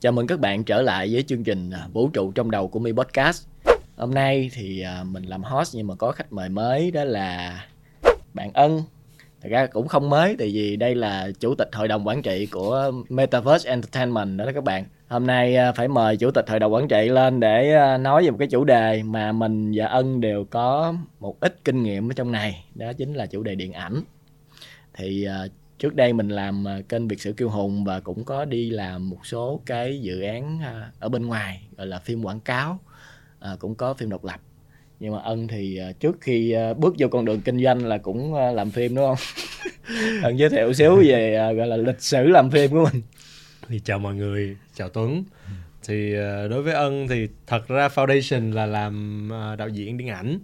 Chào mừng các bạn trở lại với chương trình à, Vũ trụ trong đầu của Mi Podcast. Hôm nay thì à, mình làm host nhưng mà có khách mời mới đó là bạn Ân. Thật ra cũng không mới tại vì đây là chủ tịch hội đồng quản trị của Metaverse Entertainment đó, đó các bạn. Hôm nay à, phải mời chủ tịch hội đồng quản trị lên để nói về một cái chủ đề mà mình và Ân đều có một ít kinh nghiệm ở trong này, đó chính là chủ đề điện ảnh. Thì trước đây mình làm à, kênh Việt sử kiêu hùng và cũng có đi làm một số cái dự án à, ở bên ngoài gọi là phim quảng cáo à, cũng có phim độc lập. Nhưng mà ân thì à, trước khi bước vô con đường kinh doanh là cũng làm phim đúng không? Ân giới thiệu xíu về gọi là lịch sử làm phim của mình. Thì chào mọi người chào tuấn. Thì đối với ân thì thật ra foundation là làm đạo diễn điện ảnh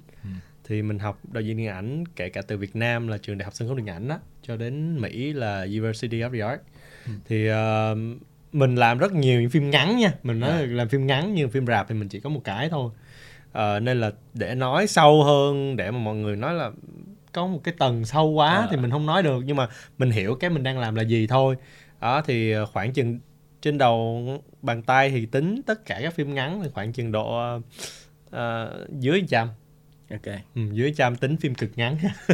thì mình học đạo diễn điện ảnh kể cả từ Việt Nam là trường đại học sân khấu điện ảnh đó cho đến Mỹ là University of the Arts ừ. thì uh, mình làm rất nhiều những phim ngắn nha mình nói à. làm phim ngắn nhưng phim rạp thì mình chỉ có một cái thôi uh, nên là để nói sâu hơn để mà mọi người nói là có một cái tầng sâu quá à. thì mình không nói được nhưng mà mình hiểu cái mình đang làm là gì thôi đó thì ờ, khoảng chừng trên đầu bàn tay thì tính tất cả các phim ngắn thì khoảng chừng độ uh, dưới trăm ok. Ừ, dưới trăm tính phim cực ngắn.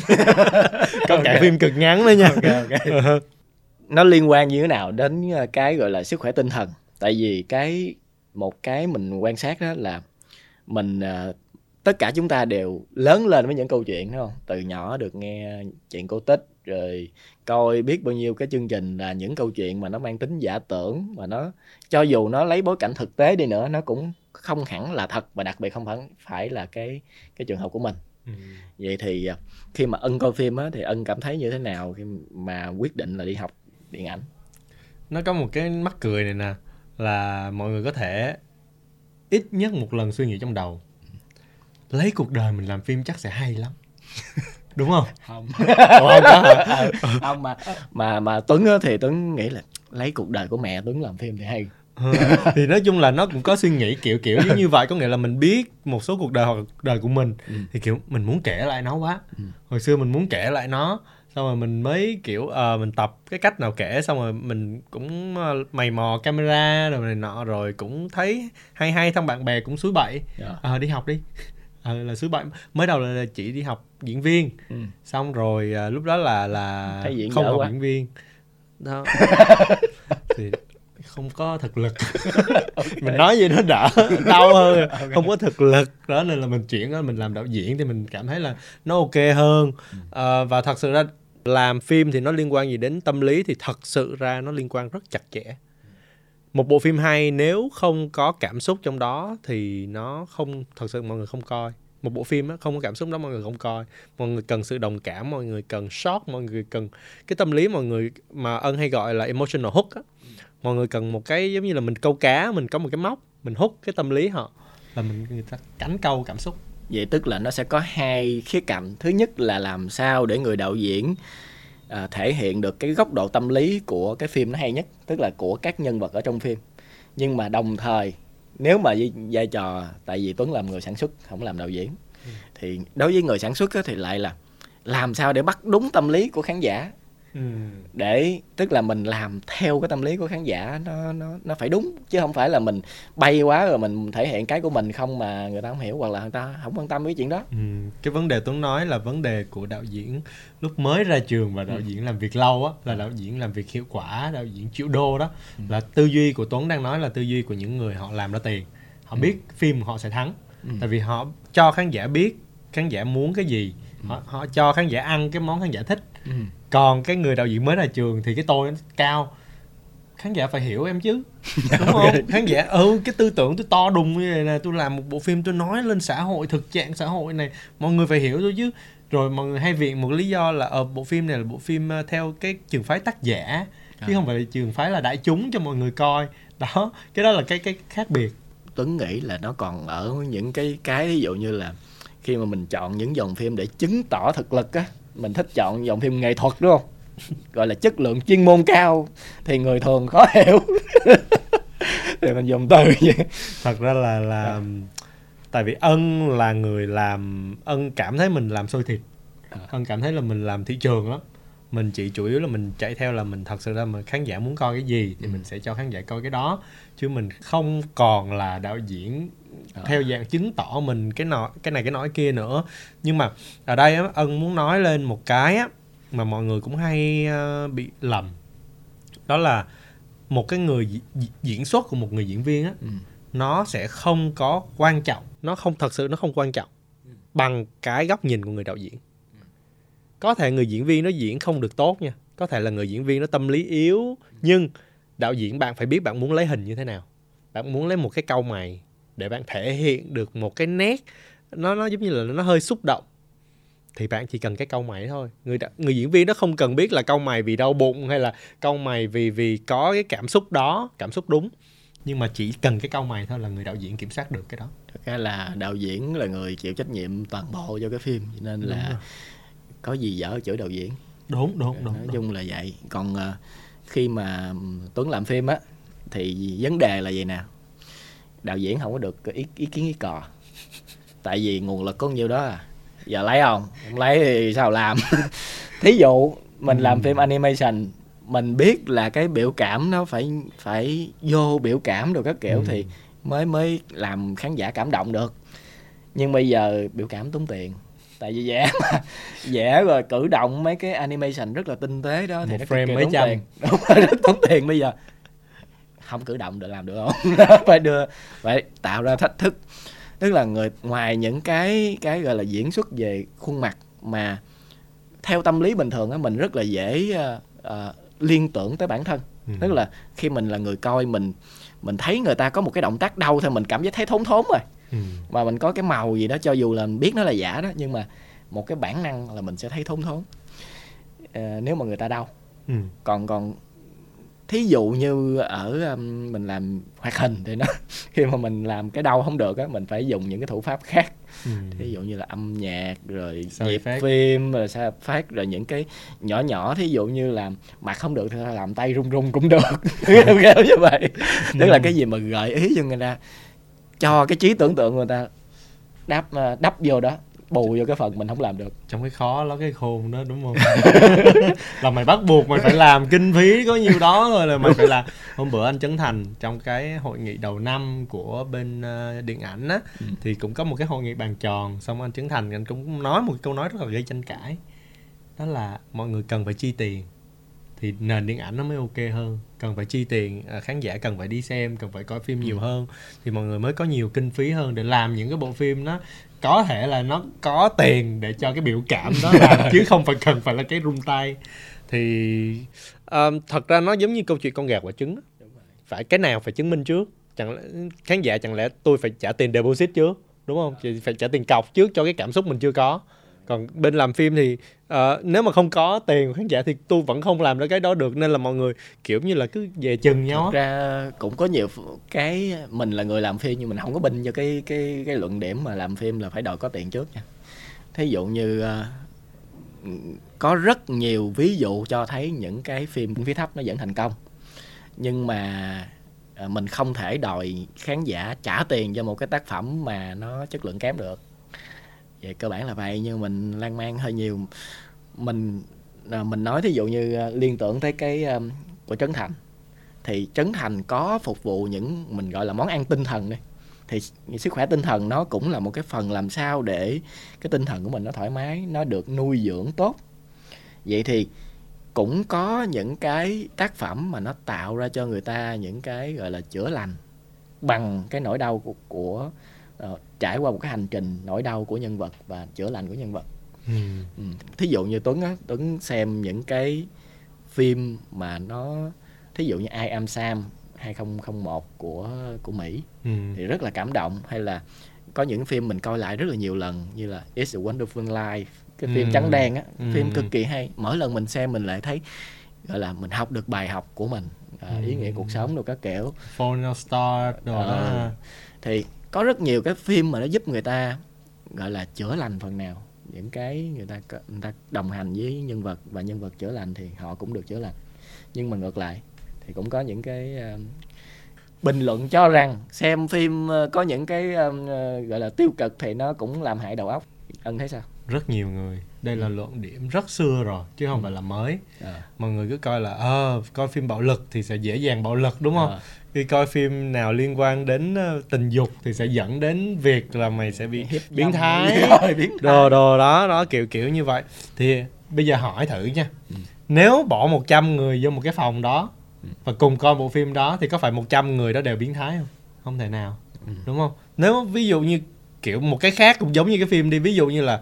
Có okay. cả phim cực ngắn nữa nha. Okay, okay. nó liên quan như thế nào đến ờ, cái gọi là sức khỏe tinh thần? Tại vì cái một cái mình quan sát đó là mình uh, tất cả chúng ta đều lớn lên với những câu chuyện đúng không? Từ nhỏ được nghe chuyện cổ tích rồi coi biết bao nhiêu cái chương trình là những câu chuyện mà nó mang tính giả tưởng mà nó cho dù nó lấy bối cảnh thực tế đi nữa nó cũng không hẳn là thật và đặc biệt không phải phải là cái cái trường hợp của mình. Ừ. vậy thì à, khi mà ân coi phim á thì ân cảm thấy như thế nào khi mà quyết định là đi học điện ảnh? Nó có một cái mắc cười này nè là mọi người có thể ít nhất một lần suy nghĩ trong đầu. Lấy cuộc đời mình làm phim chắc sẽ hay lắm đúng không không không, không, không mà mà mà tuấn thì tuấn nghĩ là lấy cuộc đời của mẹ tuấn làm phim thì hay Ờ, thì nói chung là nó cũng có suy nghĩ kiểu kiểu như như vậy có nghĩa là mình biết một số cuộc đời hoặc đời của mình ừ. thì kiểu mình muốn kể lại nó quá ừ. hồi xưa mình muốn kể lại nó xong rồi mình mới kiểu uh, mình tập cái cách nào kể xong rồi mình cũng uh, mày mò camera rồi này nọ rồi cũng thấy hay hay thằng bạn bè cũng suối bậy yeah. Dạ. uh, đi học đi uh, là suối bậy mới đầu là chỉ đi học diễn viên. Ừ. xong rồi uh, lúc đó là là không học quá. diễn viên. Đó. Thì không có thực lực. Okay. mình nói gì nó đỡ đau hơn. Okay. không có thực lực. Đó nên là mình chuyển đó mình làm đạo diễn thì mình cảm thấy là nó ok hơn. À, và thật sự ra làm phim thì nó liên quan gì đến tâm lý thì thật sự ra nó liên quan rất chặt chẽ một bộ phim hay nếu không có cảm xúc trong đó thì nó không thật sự mọi người không coi. Một bộ phim á, không có cảm xúc đó mọi người không coi. Mọi người cần sự đồng cảm mọi người cần shock mọi người cần cái tâm lý mọi người mà ân hay gọi là emotional hook á. Mọi người cần một cái giống như là mình câu cá mình có một cái móc mình hút cái tâm lý họ. Là mình người ta cánh câu cảm xúc. Vậy tức là nó sẽ có hai khía cạnh. Thứ nhất là làm sao để người đạo diễn à, thể hiện được cái góc độ tâm lý của cái phim nó hay nhất tức là của các nhân vật ở trong phim nhưng mà đồng thời nếu mà vai trò tại vì tuấn làm người sản xuất không làm đạo diễn ừ. thì đối với người sản xuất thì lại là làm sao để bắt đúng tâm lý của khán giả Ừ. để tức là mình làm theo cái tâm lý của khán giả nó nó nó phải đúng chứ không phải là mình bay quá rồi mình thể hiện cái của mình không mà người ta không hiểu hoặc là người ta không quan tâm với chuyện đó ừ. cái vấn đề tuấn nói là vấn đề của đạo diễn lúc mới ra trường và đạo ừ. diễn làm việc lâu á là đạo diễn làm việc hiệu quả đạo diễn triệu đô đó ừ. là tư duy của tuấn đang nói là tư duy của những người họ làm ra tiền họ ừ. biết phim họ sẽ thắng ừ. tại vì họ cho khán giả biết khán giả muốn cái gì ừ. họ, họ cho khán giả ăn cái món khán giả thích ừ còn cái người đạo diễn mới ra trường thì cái tôi nó cao. Khán giả phải hiểu em chứ. Đúng không? Khán giả ừ cái tư tưởng tôi to đùng như này nè tôi làm một bộ phim tôi nói lên xã hội thực trạng xã hội này mọi người phải hiểu tôi chứ. Rồi mọi người hay viện một lý do là ở ờ, bộ phim này là bộ phim ờ, theo cái trường phái tác giả chứ à. không phải là trường phái là đại chúng cho mọi người coi. Đó cái đó là cái cái khác biệt. Tuấn nghĩ là nó còn ở những cái cái ví dụ như là khi mà mình chọn những dòng phim để chứng tỏ thực lực á mình thích chọn dòng phim nghệ thuật đúng không gọi là chất lượng chuyên môn cao thì người thường khó hiểu thì mình dùng từ vậy thật ra là là à. tại vì ân là người làm ân cảm thấy mình làm xôi thịt à. ân cảm thấy là mình làm thị trường lắm mình chỉ chủ yếu là mình chạy theo là mình thật sự là mình khán giả muốn coi cái gì thì Ừ. mình sẽ cho khán giả coi cái đó chứ mình không còn là đạo diễn Ờ. theo dạng chứng tỏ mình cái nọ cái này cái nói kia nữa. Nhưng mà ở đây á, ân muốn nói lên một cái á mà mọi người cũng hay ờ, bị lầm. Đó là một cái người di- di- diễn xuất của một người diễn viên á Ừ. nó sẽ không có quan trọng. Nó không thật sự nó không quan trọng bằng cái góc nhìn của người đạo diễn. Có thể người diễn viên nó diễn không được tốt nha. Có thể là người diễn viên nó tâm lý yếu. Nhưng đạo diễn bạn phải biết bạn muốn lấy hình như thế nào. Bạn muốn lấy một cái câu mày để bạn thể hiện được một cái nét nó nó giống như là nó hơi xúc động thì bạn chỉ cần cái câu mày thôi. Người người diễn viên nó không cần biết là câu mày vì đau bụng hay là câu mày vì vì có cái cảm xúc đó cảm xúc đúng. Nhưng mà chỉ cần cái câu mày thôi là người đạo diễn kiểm soát được cái đó. Thật ra là đạo diễn là người chịu trách nhiệm toàn bộ cho cái phim cho nên Đúng là rồi. có gì dở chửi đạo diễn. Đúng đúng đúng, nói đúng. chung là vậy. Còn ờ, khi mà Tuấn làm phim á thì vấn đề là gì nè đạo diễn không có được ý, ý kiến ý cò. Tại vì nguồn lực có nhiêu đó à. Giờ lấy không? Không lấy thì sao làm? Thí dụ mình làm phim animation mình biết là cái biểu cảm nó phải phải vô biểu cảm được các kiểu Ừ. thì mới mới làm khán giả cảm động được. Nhưng bây giờ biểu cảm tốn tiền. Tại vì vẽ mà vẽ rồi cử động mấy cái animation rất là tinh tế đó thì Một nó cực frame mấy trăm. tiền. Đúng rồi rất tốn tiền bây giờ không cử động được làm được không phải đưa phải tạo ra thách thức tức là người ngoài những cái cái gọi là diễn xuất về khuôn mặt mà theo tâm lý bình thường á mình rất là dễ ờ, ờ, liên tưởng tới bản thân Ừ. tức là khi mình là người coi mình mình thấy người ta có một cái động tác đau thôi mình cảm giác thấy thốn thốn rồi Ừ. và mình có cái màu gì đó cho dù là mình biết nó là giả đó nhưng mà một cái bản năng là mình sẽ thấy thốn thốn Ờ, nếu mà người ta đau Ừ. còn còn thí dụ như ở um, mình làm hoạt hình thì nó khi mà mình làm cái đau không được á mình phải dùng những cái thủ pháp khác. Ừ. thí dụ như là âm nhạc rồi Sao nhịp phim rồi sao phát rồi những cái nhỏ nhỏ. Thí dụ như là mặt không được thì làm tay run run cũng được. Kiểu như vậy. Tức là cái gì mà gợi ý cho người ta cho cái trí tưởng tượng người ta đáp ờ, đắp vô đó bù vô cái phần mình không làm được. Trong cái khó ló cái khôn đó đúng không? Là mày bắt buộc mày phải làm kinh phí có nhiêu đó rồi là mày phải làm. Hôm bữa anh Trấn Thành trong cái hội nghị đầu năm của bên ờ, điện ảnh á Ừ. thì cũng có một cái hội nghị bàn tròn. Xong anh Trấn Thành anh cũng nói một câu nói rất là gây tranh cãi. Đó là mọi người cần phải chi tiền thì nền điện ảnh nó mới ok hơn. Cần phải chi tiền à, khán giả cần phải đi xem cần phải coi phim nhiều hơn. Thì mọi người mới có nhiều kinh phí hơn để làm những cái bộ phim nó có thể là nó có tiền để cho cái biểu cảm đó làm chứ không phải cần phải là cái rung tay. Thì um, thật ra nó giống như câu chuyện con gà quả trứng phải cái nào phải chứng minh trước? Chẳng lẽ khán giả chẳng lẽ tôi phải trả tiền deposit trước đúng không? Chị phải trả tiền cọc trước cho cái cảm xúc mình chưa có còn bên làm phim thì ờ, nếu mà không có tiền của khán giả thì tôi vẫn không làm được cái đó được nên là mọi người kiểu như là cứ về chừng nhau Thật á. ra cũng có nhiều cái mình là người làm phim nhưng mình không có binh cho cái cái cái luận điểm mà làm phim là phải đòi có tiền trước nha. Thí dụ như ờ, có rất nhiều ví dụ cho thấy những cái phim kinh phí thấp nó vẫn thành công. Nhưng mà ờ, mình không thể đòi khán giả trả tiền cho một cái tác phẩm mà nó chất lượng kém được về cơ bản là vậy nhưng mình lan man hơi nhiều. Mình à, mình nói thí dụ như à, liên tưởng tới cái um, của Trấn Thành. Thì Trấn Thành có phục vụ những mình gọi là món ăn tinh thần đi. Thì sức khỏe tinh thần nó cũng là một cái phần làm sao để cái tinh thần của mình nó thoải mái nó được nuôi dưỡng tốt. Vậy thì cũng có những cái tác phẩm mà nó tạo ra cho người ta những cái gọi là chữa lành bằng cái nỗi đau của, của uh, trải qua một cái hành trình nỗi đau của nhân vật và chữa lành của nhân vật Ừ. Ừ. Thí dụ như Tuấn á, Tuấn xem những cái phim mà nó thí dụ như I Am Sam 2001 của của Mỹ Ừ. thì rất là cảm động hay là có những phim mình coi lại rất là nhiều lần như là It's a Wonderful Life cái phim Ừ. trắng đen á Ừ. phim cực kỳ hay mỗi lần mình xem mình lại thấy gọi là mình học được bài học của mình à, ý Ừ. nghĩa cuộc sống rồi các kiểu Phone Star đồ đó Ờ. thì có rất nhiều cái phim mà nó giúp người ta gọi là chữa lành phần nào. Những cái người ta người ta đồng hành với nhân vật và nhân vật chữa lành thì họ cũng được chữa lành. Nhưng mà ngược lại thì cũng có những cái ờ, bình luận cho rằng xem phim ờ, có những cái ờ, gọi là tiêu cực thì nó cũng làm hại đầu óc. Ân thấy sao? Rất nhiều người. Đây là luận điểm rất xưa rồi chứ không phải là mới. À, mọi người cứ coi là ờ coi phim bạo lực thì sẽ dễ dàng bạo lực đúng không? À. khi coi phim nào liên quan đến ờ, tình dục thì sẽ dẫn đến việc là mày sẽ bị Hiếp biến thái. Đồ đồ đó đó kiểu kiểu như vậy. Thì bây giờ hỏi thử nha. Ừ. nếu bỏ 100 người vô một cái phòng đó và cùng coi bộ phim đó thì có phải 100 người đó đều biến thái không? Không thể nào Ừ. đúng không? Nếu ví dụ như kiểu một cái khác cũng giống như cái phim đi ví dụ như là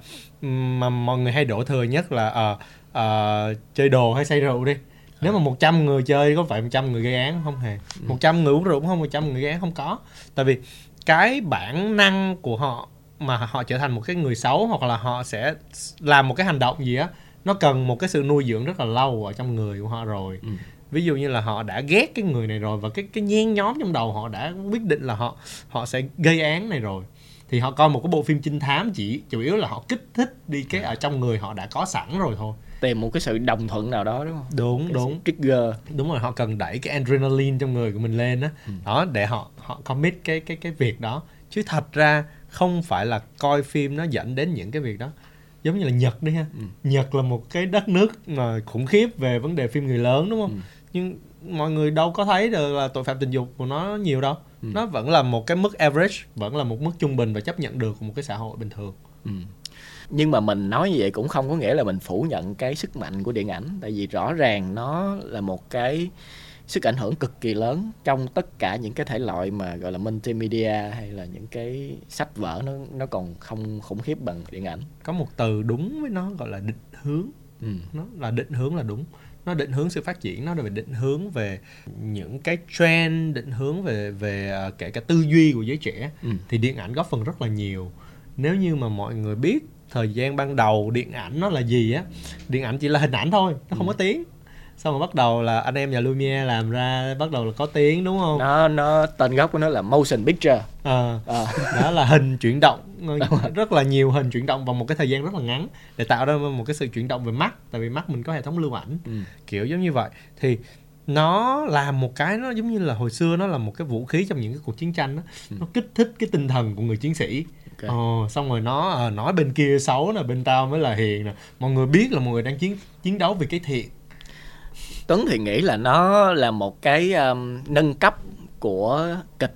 mà mọi người hay đổ thừa nhất là ờ, ờ, chơi đồ hay say rượu đi nếu mà 100 người chơi có phải 100 người gây án không hề? 100 người uống rượu cũng không 100 người gây án không có. Tại vì cái bản năng của họ mà họ trở thành một cái người xấu hoặc là họ sẽ làm một cái hành động gì á nó cần một cái sự nuôi dưỡng rất là lâu ở trong người của họ rồi. Ừ. ví dụ như là họ đã ghét cái người này rồi và cái cái nhen nhóm trong đầu họ đã quyết định là họ họ sẽ gây án này rồi thì họ coi một cái bộ phim trinh thám chỉ chủ yếu là họ kích thích đi cái ở trong người họ đã có sẵn rồi thôi tìm một cái sự đồng thuận nào đó đúng không đúng Cái đúng trigger đúng rồi họ cần đẩy cái adrenaline trong người của mình lên á Ừ. đó để họ họ commit cái cái cái việc đó chứ thật ra không phải là coi phim nó dẫn đến những cái việc đó giống như là Nhật đi ha Ừ. Nhật là một cái đất nước mà khủng khiếp về vấn đề phim người lớn đúng không Ừ. nhưng mọi người đâu có thấy được là tội phạm tình dục của nó nhiều đâu Ừ. nó vẫn là một cái mức average vẫn là một mức trung bình và chấp nhận được của một cái xã hội bình thường Ừ. nhưng mà mình nói như vậy cũng không có nghĩa là mình phủ nhận cái sức mạnh của điện ảnh. Tại vì rõ ràng nó là một cái sức ảnh hưởng cực kỳ lớn trong tất cả những cái thể loại mà gọi là multimedia hay là những cái sách vở nó nó còn không khủng khiếp bằng điện ảnh. Có một từ đúng với nó gọi là định hướng. Ừ. nó là định hướng là đúng. Nó định hướng sự phát triển nó về định hướng về những cái trend định hướng về về à, kể cả tư duy của giới trẻ. Ừ. thì điện ảnh góp phần rất là nhiều. Nếu như mà mọi người biết thời gian ban đầu điện ảnh nó là gì á điện ảnh chỉ là hình ảnh thôi nó không có tiếng. Xong rồi bắt đầu là anh em nhà Lumiere làm ra bắt đầu là có tiếng đúng không? Nó nó tên gốc của nó là motion picture. Ờ, Ờ. đó là hình chuyển động rất là nhiều hình chuyển động vào một cái thời gian rất là ngắn để tạo ra một cái sự chuyển động về mắt tại vì mắt mình có hệ thống lưu ảnh Ừ. kiểu giống như vậy. Thì nó làm một cái nó giống như là hồi xưa nó là một cái vũ khí trong những cái cuộc chiến tranh đó. nó kích thích cái tinh thần của người chiến sĩ Ok. Ồ, xong rồi nó ờ, nói bên kia xấu nè bên tao mới là hiền nè. Mọi người biết là mọi người đang chiến chiến đấu vì cái thiện Tuấn thì nghĩ là nó là một cái um, nâng cấp của kịch.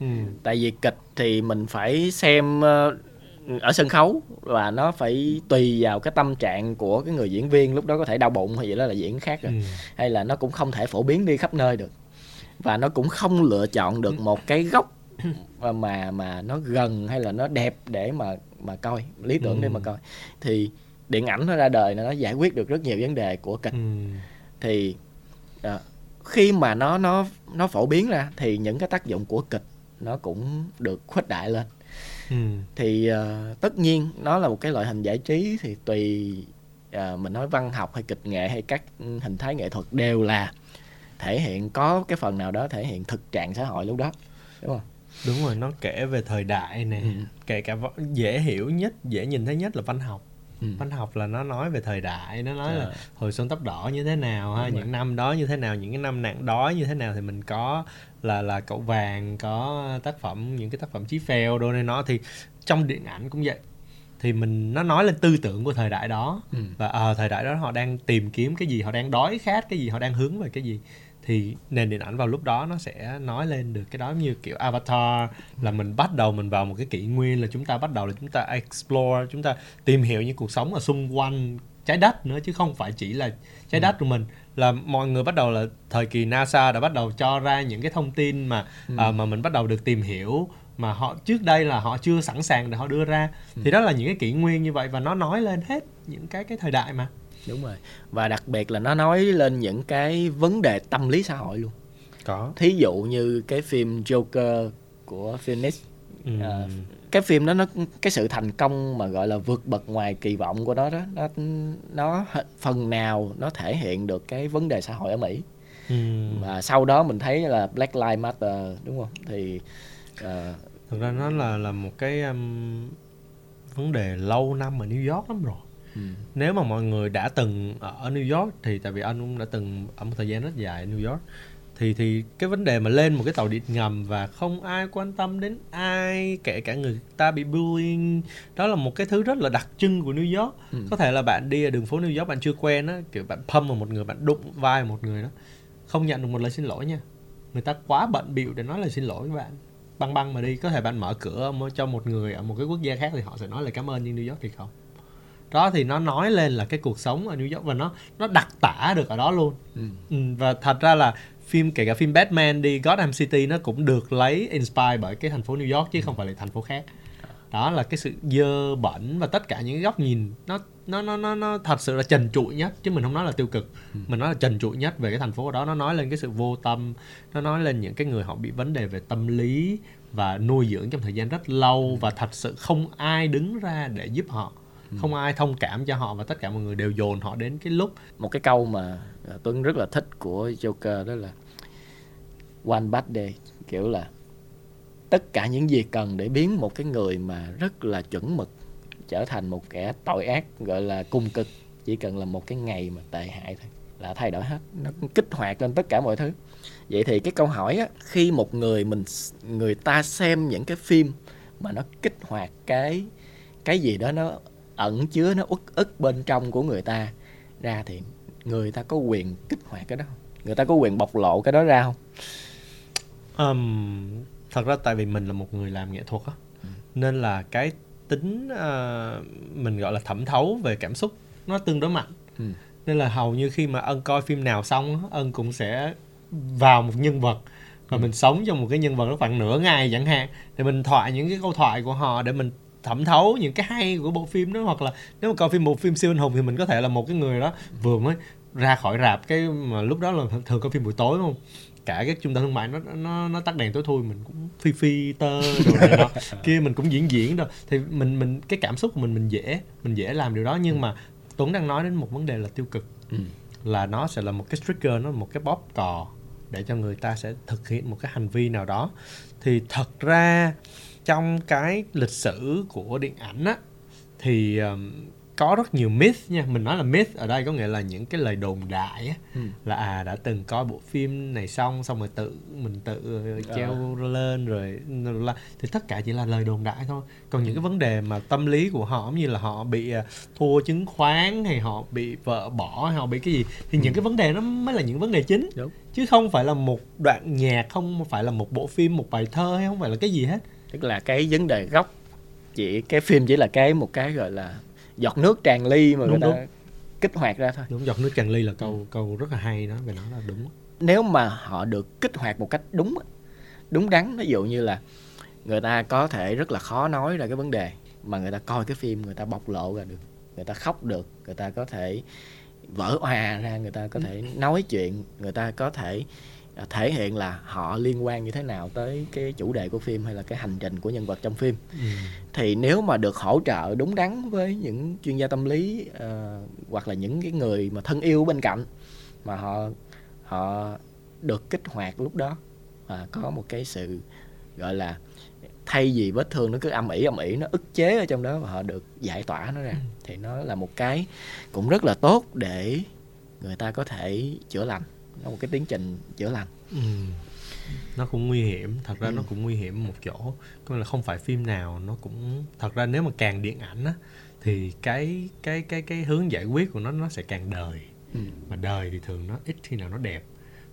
Ừ. tại vì kịch thì mình phải xem ờ, ở sân khấu và nó phải tùy vào cái tâm trạng của cái người diễn viên. Lúc đó có thể đau bụng hay gì đó là diễn khác rồi. Ừ. hay là nó cũng không thể phổ biến đi khắp nơi được. Và nó cũng không lựa chọn được một cái góc mà mà mà nó gần hay là nó đẹp để mà mà coi lý tưởng để mà Ừ. coi thì điện ảnh nó ra đời nó giải quyết được rất nhiều vấn đề của kịch Ừ. thì à, khi mà nó nó nó phổ biến ra thì những cái tác dụng của kịch nó cũng được khuếch đại lên Ừ. thì ờ, tất nhiên nó là một cái loại hình giải trí thì tùy ờ, mình nói văn học hay kịch nghệ hay các hình thái nghệ thuật đều là thể hiện có cái phần nào đó thể hiện thực trạng xã hội lúc đó đúng không đúng rồi nó kể về thời đại nè Ừ. kể cả dễ hiểu nhất dễ nhìn thấy nhất là văn học Ừ. văn học là nó nói về thời đại nó nói là Ờ. hồi xuân tóc đỏ như thế nào ha Đúng rồi. những năm đó như thế nào những cái năm nạn đói như thế nào thì mình có là là cậu vàng có tác phẩm những cái tác phẩm chí phèo đồ này nó thì trong điện ảnh cũng vậy thì mình nó nói lên tư tưởng của thời đại đó Ừ. và ờ, thời đại đó họ đang tìm kiếm cái gì họ đang đói khát cái gì họ đang hướng về cái gì thì nền điện ảnh vào lúc đó nó sẽ nói lên được cái đó như kiểu avatar là mình bắt đầu mình vào một cái kỷ nguyên là chúng ta bắt đầu là chúng ta explore chúng ta tìm hiểu những cuộc sống ở xung quanh trái đất nữa chứ không phải chỉ là trái đất của mình. Là mọi người bắt đầu là thời kỳ NASA đã bắt đầu cho ra những cái thông tin mà à, mà mình bắt đầu được tìm hiểu mà họ trước đây là họ chưa sẵn sàng để họ đưa ra. Thì đó là những cái kỷ nguyên như vậy và nó nói lên hết những cái cái thời đại mà đúng rồi. Và đặc biệt là nó nói lên những cái vấn đề tâm lý xã hội luôn. Có. Thí dụ như cái phim Joker của Phoenix ừ. À, cái phim đó nó cái sự thành công mà gọi là vượt bậc ngoài kỳ vọng của nó đó nó nó phần nào nó thể hiện được cái vấn đề xã hội ở Mỹ. Ừ. và sau đó mình thấy là Black Lives Matter đúng không? Thì ờ, thực ra nó là là một cái um, vấn đề lâu năm ở New York lắm rồi ừ, nếu mà mọi người đã từng ở New York thì tại vì anh cũng đã từng ở một thời gian rất dài ở New York thì thì cái vấn đề mà lên một cái tàu điện ngầm và không ai quan tâm đến ai kể cả người ta bị bullying đó là một cái thứ rất là đặc trưng của New York. Ừ. có thể là bạn đi ở đường phố New York bạn chưa quen á kiểu bạn pâm vào một người bạn đụng vai một người đó không nhận được một lời xin lỗi nha. Người ta quá bận bịu để nói lời xin lỗi với bạn. Băng băng mà đi có thể bạn mở cửa cho một người ở một cái quốc gia khác thì họ sẽ nói lời cảm ơn nhưng New York thì không đó thì nó nói lên là cái cuộc sống ở New York và nó nó đặc tả được ở đó luôn. Ừ. Ừ, và thật ra là phim kể cả phim Batman đi Gotham City nó cũng được lấy inspire bởi cái thành phố New York chứ không phải là thành phố khác. Đó là cái sự dơ bẩn và tất cả những cái góc nhìn nó nó nó nó nó thật sự là trần trụi nhất chứ mình không nói là tiêu cực. Mình nói là trần trụi nhất về cái thành phố đó. Nó nói lên cái sự vô tâm nó nói lên những cái người họ bị vấn đề về tâm lý và nuôi dưỡng trong thời gian rất lâu và thật sự không ai đứng ra để giúp họ không ai thông cảm cho họ và tất cả mọi người đều dồn họ đến cái lúc. Một cái câu mà à, Tuấn rất là thích của Joker đó là one bad day kiểu là tất cả những gì cần để biến một cái người mà rất là chuẩn mực trở thành một kẻ tội ác gọi là cung cực chỉ cần là một cái ngày mà tệ hại thôi là thay đổi hết. Nó kích hoạt lên tất cả mọi thứ. Vậy thì cái câu hỏi á khi một người mình người ta xem những cái phim mà nó kích hoạt cái cái gì đó nó ẩn chứa nó uất ức bên trong của người ta ra thì người ta có quyền kích hoạt cái đó không? Người ta có quyền bộc lộ cái đó ra không? Ừm, thật ra tại vì mình là một người làm nghệ thuật á nên là cái tính ờ, mình gọi là thẩm thấu về cảm xúc nó tương đối mạnh. Ừ. nên là hầu như khi mà ân coi phim nào xong ân cũng sẽ vào một nhân vật và mình sống trong một cái nhân vật đó khoảng nửa ngày chẳng hạn để mình thoại những cái câu thoại của họ để mình thẩm thấu những cái hay của bộ phim đó hoặc là nếu mà coi phim một phim siêu anh hùng thì mình có thể là một cái người đó vừa mới ra khỏi rạp cái mà lúc đó là thường coi phim buổi tối đúng không? Cả cái trung tâm thương mại nó nó nó tắt đèn tối thui mình cũng phi phi tơ đồ này nọ kia mình cũng diễn diễn đâu thì mình mình cái cảm xúc của mình mình dễ mình dễ làm điều đó nhưng mà Tuấn đang nói đến một vấn đề là tiêu cực. Ừ. là nó sẽ là một cái trigger nó là một cái bóp cò để cho người ta sẽ thực hiện một cái hành vi nào đó. Thì thật ra trong cái lịch sử của điện ảnh á thì um, có rất nhiều myth nha. Mình nói là myth ở đây có nghĩa là những cái lời đồn đại á Ừ. là à đã từng coi bộ phim này xong xong rồi tự mình tự treo lên rồi là thì tất cả chỉ là lời đồn đại thôi. Còn những cái vấn đề mà tâm lý của họ như là họ bị à, thua chứng khoán hay họ bị vợ bỏ hay họ bị cái gì thì những cái vấn đề nó mới là những vấn đề chính. Đúng. chứ không phải là một đoạn nhạc không phải là một bộ phim một bài thơ hay không phải là cái gì hết tức là cái vấn đề gốc chỉ cái phim chỉ là cái một cái gọi là giọt nước tràn ly mà Đúng, người ta kích hoạt ra thôi. Đúng giọt nước tràn ly là câu câu rất là hay đó về nó là đúng. Nếu mà họ được kích hoạt một cách đúng đúng đắn ví dụ như là người ta có thể rất là khó nói ra cái vấn đề mà người ta coi cái phim người ta bộc lộ ra được người ta khóc được người ta có thể vỡ òa ra người ta có thể nói chuyện người ta có thể thể hiện là họ liên quan như thế nào tới cái chủ đề của phim hay là cái hành trình của nhân vật trong phim. Ừ. thì nếu mà được hỗ trợ đúng đắn với những chuyên gia tâm lý ờ, hoặc là những cái người mà thân yêu bên cạnh mà họ họ được kích hoạt lúc đó và có một cái sự gọi là thay vì vết thương nó cứ âm ỉ âm ỉ nó ức chế ở trong đó và họ được giải tỏa nó ra thì nó là một cái cũng rất là tốt để người ta có thể chữa lành nó một cái tiến trình chữa lành Ừ. nó cũng nguy hiểm thật ra Ừ. nó cũng nguy hiểm một chỗ có nghĩa là không phải phim nào nó cũng thật ra nếu mà càng điện ảnh á thì cái cái cái cái hướng giải quyết của nó nó sẽ càng đời Ừ. mà đời thì thường nó ít khi nào nó đẹp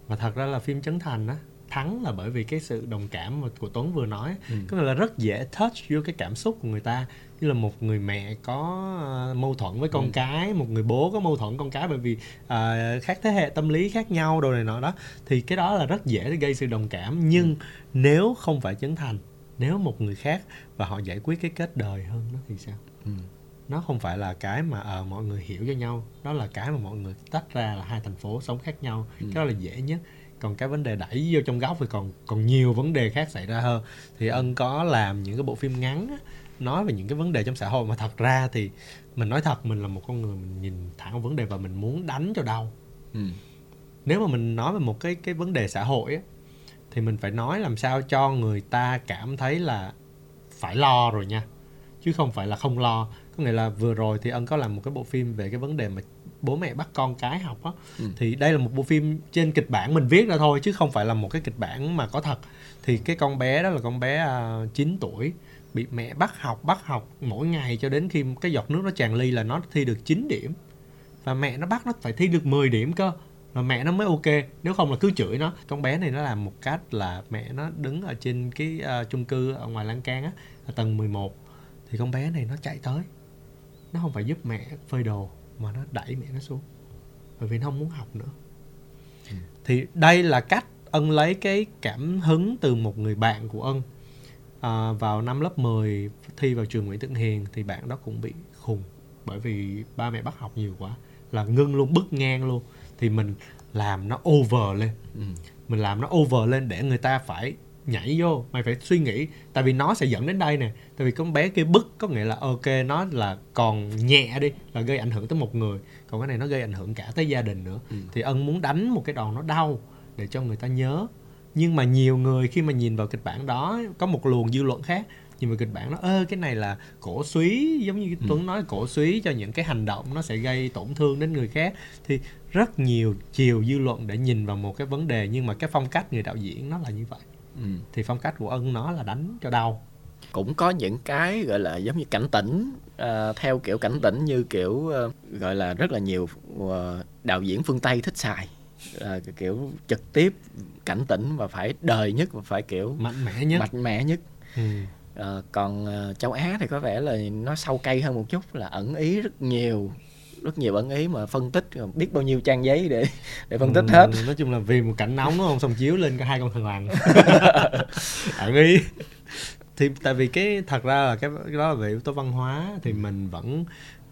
và thật ra là phim Trấn Thành á thắng là bởi vì cái sự đồng cảm mà của Tuấn vừa nói Ừ. có nghĩa là rất dễ touch vô cái cảm xúc của người ta như là một người mẹ có ờ, mâu thuẫn với con Ừ. cái một người bố có mâu thuẫn con cái bởi vì ờ, khác thế hệ tâm lý khác nhau đồ này nọ đó thì cái đó là rất dễ để gây sự đồng cảm. Nhưng nếu không phải Trấn Thành nếu một người khác và họ giải quyết cái kết đời hơn đó thì sao? Ừ. nó không phải là cái mà ờ, mọi người hiểu cho nhau đó là cái mà mọi người tách ra là hai thành phố sống khác nhau. Ừ. cái đó là dễ nhất. Còn cái vấn đề đẩy vô trong góc thì còn còn nhiều vấn đề khác xảy ra hơn. Thì ân có làm những cái bộ phim ngắn á, nói về những cái vấn đề trong xã hội. Mà thật ra thì mình nói thật mình là một con người mình nhìn thẳng vào vấn đề và mình muốn đánh cho đau. Ừ. nếu mà mình nói về một cái cái vấn đề xã hội á thì mình phải nói làm sao cho người ta cảm thấy là phải lo rồi nha. Chứ không phải là không lo. Có nghĩa là vừa rồi thì ân có làm một cái bộ phim về cái vấn đề mà bố mẹ bắt con cái học á. Ừ. thì đây là một bộ phim trên kịch bản mình viết ra thôi chứ không phải là một cái kịch bản mà có thật. Thì cái con bé đó là con bé uh, 9 tuổi bị mẹ bắt học bắt học mỗi ngày cho đến khi cái giọt nước nó tràn ly là nó thi được 9 điểm. Và mẹ nó bắt nó phải thi được 10 điểm cơ. Rồi mẹ nó mới ok nếu không là cứ chửi nó. Con bé này nó làm một cách là mẹ nó đứng ở trên cái uh, chung cư ở ngoài lan can á ở tầng 11 thì con bé này nó chạy tới. Nó không phải giúp mẹ phơi đồ mà nó đẩy mẹ nó xuống. Bởi vì nó không muốn học nữa. Thì đây là cách ân lấy cái cảm hứng từ một người bạn của ân à, vào năm lớp 10 thi vào trường Nguyễn Tường Hiền thì bạn đó cũng bị khùng bởi vì ba mẹ bắt học nhiều quá là ngưng luôn bứt ngang luôn. Thì mình làm nó over lên. Ừ. mình làm nó over lên để người ta phải nhảy vô mày phải suy nghĩ. Tại vì nó sẽ dẫn đến đây nè. Tại vì con bé kia bức có nghĩa là ok nó là còn nhẹ đi là gây ảnh hưởng tới một người. Còn cái này nó gây ảnh hưởng cả tới gia đình nữa. Ừ. thì ân muốn đánh một cái đòn nó đau để cho người ta nhớ nhưng mà nhiều người khi mà nhìn vào kịch bản đó có một luồng dư luận khác. Nhìn vào kịch bản nó ơ cái này là cổ suý giống như Ừ. tuấn nói cổ suý cho những cái hành động nó sẽ gây tổn thương đến người khác. Thì rất nhiều chiều dư luận để nhìn vào một cái vấn đề nhưng mà cái phong cách người đạo diễn nó là như vậy. Ừ. thì phong cách của ân nó là đánh cho đau. Cũng có những cái gọi là giống như cảnh tỉnh à, theo kiểu cảnh tỉnh như kiểu ờ, gọi là rất là nhiều ờ, đạo diễn phương tây thích xài à, kiểu trực tiếp cảnh tỉnh và phải đời nhất và phải kiểu mạnh mẽ nhất. mạnh mẽ nhất. Ừ. Ờ, còn ờ, châu Á thì có vẻ là nó sâu cây hơn một chút là ẩn ý rất nhiều rất nhiều ẩn ý mà phân tích ờ, biết bao nhiêu trang giấy để để phân tích Ừ, hết. nói chung là vì một cảnh nóng đúng không? Xong chiếu lên cả hai con thằng lằn. Ẩn ý. Thì tại vì cái thật ra là cái, cái đó là về yếu tố văn hóa thì mình vẫn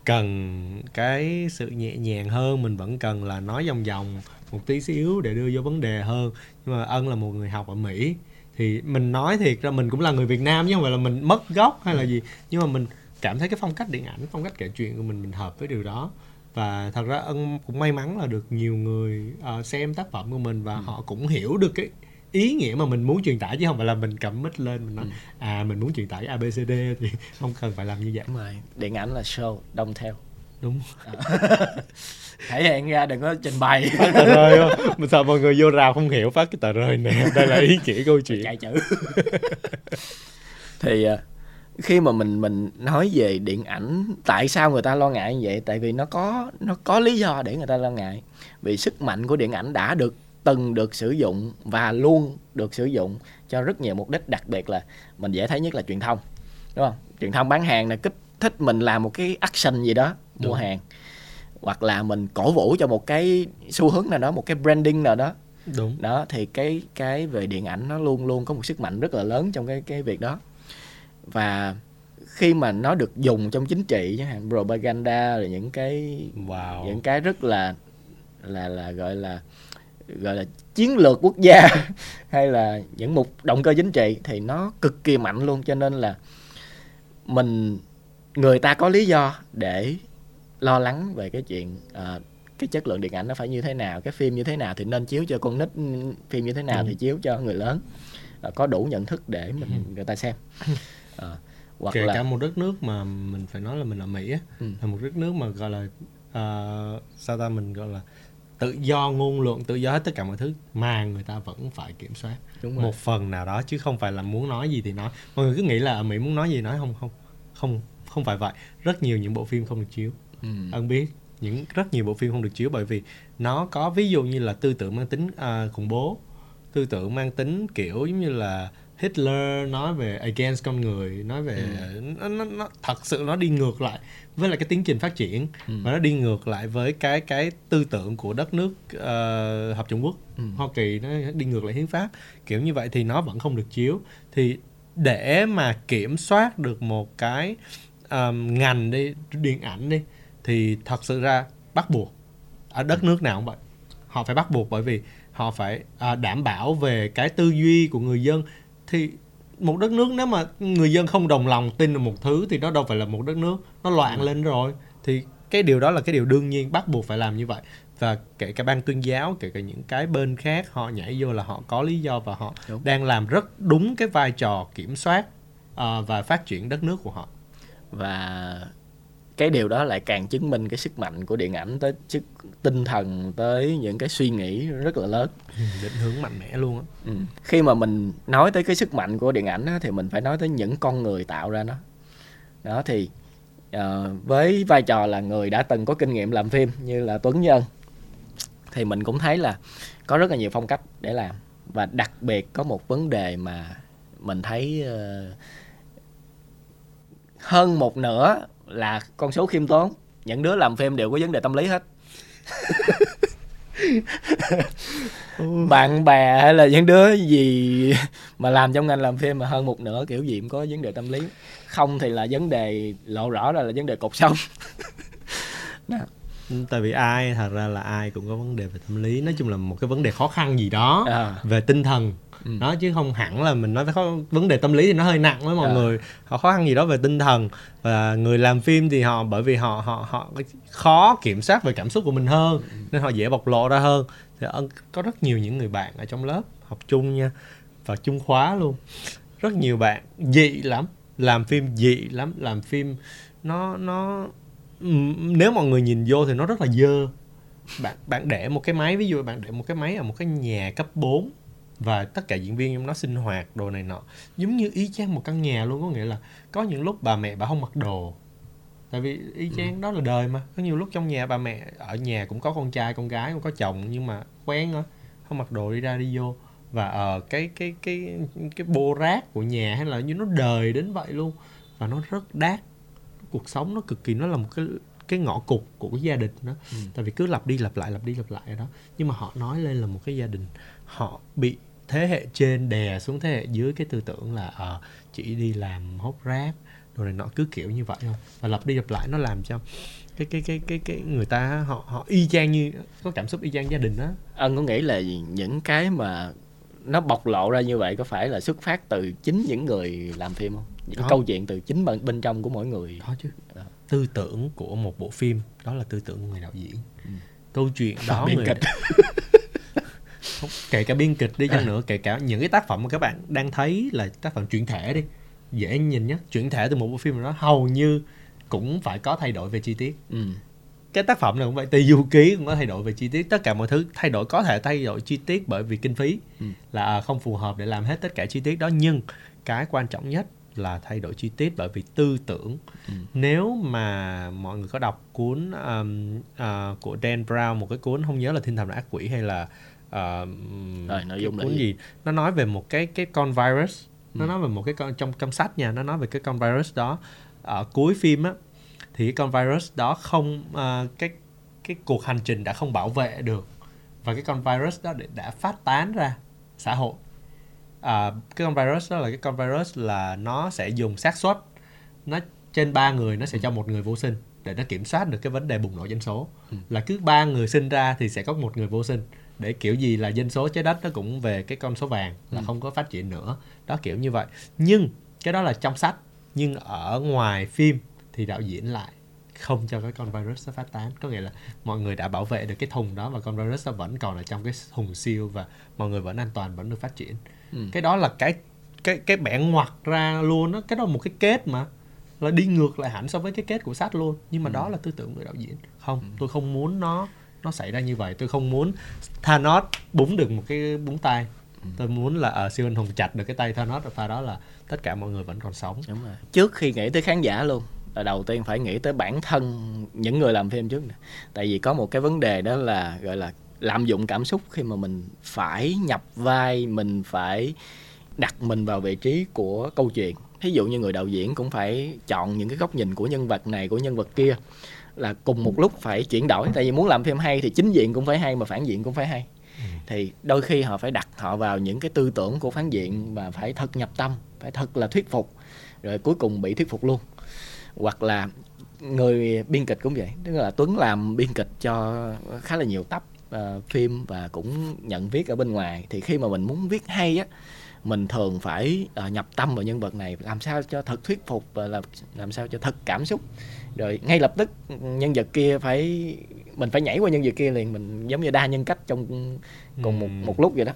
cần cái sự nhẹ nhàng hơn mình vẫn cần là nói vòng vòng một tí xíu để đưa vô vấn đề hơn. Nhưng mà ân là một người học ở mỹ thì mình nói thiệt ra mình cũng là người việt nam chứ không phải là mình mất gốc hay là gì. Nhưng mà mình cảm thấy cái phong cách điện ảnh phong cách kể chuyện của mình mình hợp với điều đó. Và thật ra ân cũng may mắn là được nhiều người ờ, xem tác phẩm của mình và họ cũng hiểu được cái ý nghĩa mà mình muốn truyền tải chứ không phải là mình cầm mic lên mình nói à mình muốn truyền tải abcd thì không cần phải làm như vậy. Đúng rồi điện ảnh là show đông theo đúng. Thể hiện ra đừng có trình bày. Tờ rơi không mình sợ mọi người vô rào không hiểu phát cái tờ rơi này đây là ý nghĩa câu chuyện. Chạy chữ. Thì à, khi mà mình mình nói về điện ảnh tại sao người ta lo ngại như vậy? Tại vì nó có nó có lý do để người ta lo ngại. Vì sức mạnh của điện ảnh đã được từng được sử dụng và luôn được sử dụng cho rất nhiều mục đích đặc biệt là mình dễ thấy nhất là truyền thông. Đúng không? Truyền thông bán hàng là kích thích mình làm một cái action gì đó mua Đúng. hàng. Hoặc là mình cổ vũ cho một cái xu hướng nào đó một cái branding nào đó. Đúng. Đó thì cái cái về điện ảnh nó luôn luôn có một sức mạnh rất là lớn trong cái cái việc đó. Và khi mà nó được dùng trong chính trị chẳng hạn propaganda rồi những cái wow. những cái rất là là là gọi là gọi là chiến lược quốc gia hay là những mục động cơ chính trị thì nó cực kỳ mạnh luôn. Cho nên là mình người ta có lý do để lo lắng về cái chuyện ờ, cái chất lượng điện ảnh nó phải như thế nào cái phim như thế nào thì nên chiếu cho con nít phim như thế nào Ừ. thì chiếu cho người lớn. Ờ, có đủ nhận thức để mình người ta xem. Ờ, hoặc kể là cả một đất nước mà mình phải nói là mình ở Mỹ á Ừ. là một đất nước mà gọi là ờ, sao ta mình gọi là tự do ngôn luận tự do hết tất cả mọi thứ mà người ta vẫn phải kiểm soát. Đúng rồi. Một phần nào đó chứ không phải là muốn nói gì thì nói. Mọi người cứ nghĩ là ở Mỹ muốn nói gì nói không không không không phải vậy. Rất nhiều những bộ phim không được chiếu ừ. ân biết những rất nhiều bộ phim không được chiếu bởi vì nó có ví dụ như là tư tưởng mang tính à, khủng bố tư tưởng mang tính kiểu giống như là Hitler nói về against con người nói về nó, nó, nó thật sự nó đi ngược lại với lại cái tiến trình phát triển Ừ. và nó đi ngược lại với cái cái tư tưởng của đất nước ờ, hợp chủng quốc Ừ. Hoa Kỳ nó đi ngược lại hiến pháp kiểu như vậy thì nó vẫn không được chiếu thì để mà kiểm soát được một cái um, ngành đi điện ảnh đi thì thật sự ra bắt buộc ở đất nước nào cũng vậy. Họ phải bắt buộc bởi vì họ phải à, đảm bảo về cái tư duy của người dân. Thì một đất nước nếu mà người dân không đồng lòng tin vào một thứ thì nó đâu phải là một đất nước nó loạn lên rồi. Thì cái điều đó là cái điều đương nhiên bắt buộc phải làm như vậy. Và kể cả ban tuyên giáo kể cả những cái bên khác họ nhảy vô là họ có lý do và họ Đúng. đang làm rất đúng cái vai trò kiểm soát à, và phát triển đất nước của họ. Và cái điều đó lại càng chứng minh cái sức mạnh của điện ảnh tới sức tinh thần tới những cái suy nghĩ rất là lớn. Ừ, định hướng mạnh mẽ luôn á. Ừ. khi mà mình nói tới cái sức mạnh của điện ảnh á, thì mình phải nói tới những con người tạo ra nó. Đó thì ờ, với vai trò là người đã từng có kinh nghiệm làm phim như là Tuấn Nhân thì mình cũng thấy là có rất là nhiều phong cách để làm. Và đặc biệt có một vấn đề mà mình thấy ờ, hơn một nửa là con số khiêm tốn. Những đứa làm phim đều có vấn đề tâm lý hết. Bạn bè hay là những đứa gì mà làm trong ngành làm phim mà hơn một nửa kiểu gì cũng có vấn đề tâm lý. Không thì là vấn đề lộ rõ ra là vấn đề cột sống. Tại vì ai thật ra là ai cũng có vấn đề về tâm lý. Nói chung là một cái vấn đề khó khăn gì đó à, về tinh thần Ừ. đó chứ không hẳn là mình nói về khó, vấn đề tâm lý thì nó hơi nặng với mọi Ờ. người. Họ khó khăn gì đó về tinh thần. Và người làm phim thì họ bởi vì họ họ họ khó kiểm soát về cảm xúc của mình hơn nên họ dễ bộc lộ ra hơn. Thì có rất nhiều những người bạn ở trong lớp học chung nha và chung khóa luôn. Rất nhiều bạn dị lắm. Làm phim dị lắm. Làm phim nó nó ừm, nếu mọi người nhìn vô thì nó rất là dơ. Bạn bạn để một cái máy ví dụ bạn để một cái máy ở một cái nhà cấp 4 và tất cả diễn viên trong nó sinh hoạt đồ này nọ. Giống như y chang một căn nhà luôn có nghĩa là có những lúc bà mẹ bà không mặc đồ. Tại vì y chang đó là đời mà. Có nhiều lúc trong nhà bà mẹ ở nhà cũng có con trai con gái cũng có chồng nhưng mà quen thôi không mặc đồ đi ra đi vô. Và ờ cái cái cái cái bô rác của nhà hay là như nó đời đến vậy luôn. Và nó rất đắt cuộc sống nó cực kỳ nó là một cái cái ngõ cụt của cái gia đình đó. Ừ. tại vì cứ lặp đi lặp lại lặp đi lặp lại đó. Nhưng mà họ nói lên là một cái gia đình họ bị thế hệ trên đè xuống thế hệ dưới cái tư tưởng là ờ chỉ đi làm hốt rác rồi này nọ cứ kiểu như vậy thôi và lặp đi lặp lại nó làm cho cái cái cái cái cái người ta họ họ y chang như có cảm xúc y chang gia đình đó ân có nghĩ là những cái mà nó bộc lộ ra như vậy có phải là xuất phát từ chính những người làm phim không những Có. câu chuyện từ chính bên, bên trong của mỗi người đó chứ Ờ. tư tưởng của một bộ phim đó là tư tưởng của người đạo diễn Ừ. câu chuyện đó Biên người kịch. Kể cả biên kịch đi chăng nữa kể cả những cái tác phẩm mà các bạn đang thấy là tác phẩm chuyển thể đi dễ nhìn nhất chuyển thể từ một bộ phim nào đó hầu như cũng phải có thay đổi về chi tiết ừ. cái tác phẩm này cũng vậy tùy du ký cũng có thay đổi về chi tiết tất cả mọi thứ thay đổi có thể thay đổi chi tiết bởi vì kinh phí Ừ. là à, không phù hợp để làm hết tất cả chi tiết đó nhưng cái quan trọng nhất là thay đổi chi tiết bởi vì tư tưởng Ừ. nếu mà mọi người có đọc cuốn um, à, của Dan Brown một cái cuốn không nhớ là thiên thần ác quỷ hay là uh, Rồi, nội dung cuốn gì? nó nói về một cái cái con virus. Nó Ừ. nói về một cái con trong trong sách nha nó nói về cái con virus đó. Ở cuối phim á thì cái con virus đó không à, cái cái cuộc hành trình đã không bảo vệ được. Và cái con virus đó đã- đã phát tán ra xã hội. À, cái con virus đó là cái con virus là nó sẽ dùng xác suất. Nó trên ba người nó sẽ cho một người vô sinh để nó kiểm soát được cái vấn đề bùng nổ dân số. Ừ. là cứ ba người sinh ra thì sẽ có một người vô sinh để kiểu gì là dân số trái đất nó cũng về cái con số vàng là Ừ. không có phát triển nữa đó kiểu như vậy nhưng cái đó là trong sách nhưng ở ngoài phim thì đạo diễn lại không cho cái con virus nó phát tán có nghĩa là mọi người đã bảo vệ được cái thùng đó và con virus nó vẫn còn ở trong cái thùng siêu và mọi người vẫn an toàn vẫn được phát triển Ừ. cái đó là cái cái cái bẻ ngoặt ra luôn đó cái đó là một cái kết mà là đi ngược lại hẳn so với cái kết của sách luôn nhưng mà Ừ. đó là tư tưởng của đạo diễn không Ừ. tôi không muốn nó nó xảy ra như vậy. Tôi không muốn Thanos búng được một cái búng tay. Ừ. tôi muốn là ở siêu anh hùng chặt được cái tay Thanos và đó là tất cả mọi người vẫn còn sống. Đúng rồi. Trước khi nghĩ tới khán giả luôn là đầu tiên phải nghĩ tới bản thân những người làm phim trước nè. Tại vì có một cái vấn đề đó là gọi là lạm dụng cảm xúc khi mà mình phải nhập vai mình phải đặt mình vào vị trí của câu chuyện. Ví dụ như người đạo diễn cũng phải chọn những cái góc nhìn của nhân vật này của nhân vật kia là cùng một lúc phải chuyển đổi. Tại vì muốn làm phim hay thì chính diện cũng phải hay mà phản diện cũng phải hay. Thì đôi khi họ phải đặt họ vào những cái tư tưởng của phản diện và phải thật nhập tâm phải thật là thuyết phục rồi cuối cùng bị thuyết phục luôn. Hoặc là người biên kịch cũng vậy tức là tuấn làm biên kịch cho khá là nhiều tập ờ, phim và cũng nhận viết ở bên ngoài. Thì khi mà mình muốn viết hay á mình thường phải ờ, nhập tâm vào nhân vật này làm sao cho thật thuyết phục và làm làm sao cho thật cảm xúc rồi ngay lập tức nhân vật kia phải mình phải nhảy qua nhân vật kia liền mình giống như đa nhân cách trong cùng một một lúc vậy đó.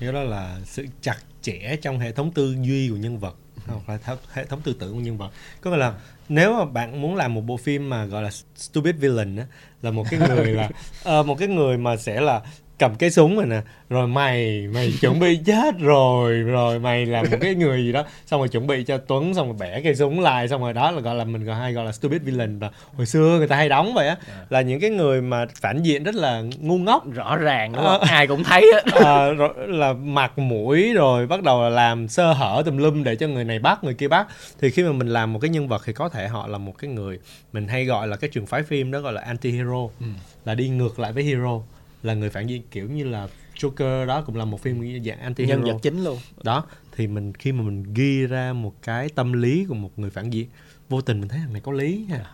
Cái đó là sự chặt chẽ trong hệ thống tư duy của nhân vật hoặc là hệ thống tư tưởng của nhân vật. Có nghĩa là nếu mà bạn muốn làm một bộ phim mà gọi là stupid villain á là một cái người là ờ, một cái người mà sẽ là cầm cái súng rồi nè rồi mày mày chuẩn bị chết rồi rồi mày làm một cái người gì đó. Xong rồi chuẩn bị cho tuấn xong rồi bẻ cây súng lại xong rồi đó là gọi là mình gọi hay gọi là stupid villain và hồi xưa người ta hay đóng vậy á là những cái người mà phản diện rất là ngu ngốc. Rõ ràng đúng không? ai cũng thấy á. À, rồi là mặt mũi rồi bắt đầu là làm sơ hở tùm lum để cho người này bắt người kia bắt. Thì khi mà mình làm một cái nhân vật thì có thể họ là một cái người mình hay gọi là cái trường phái phim đó gọi là anti hero Ừ. là đi ngược lại với hero là người phản diện kiểu như là Joker đó cũng là một phim dạng anti nhân vật chính luôn. Đó thì mình khi mà mình ghi ra một cái tâm lý của một người phản diện vô tình mình thấy thằng này có lý ha.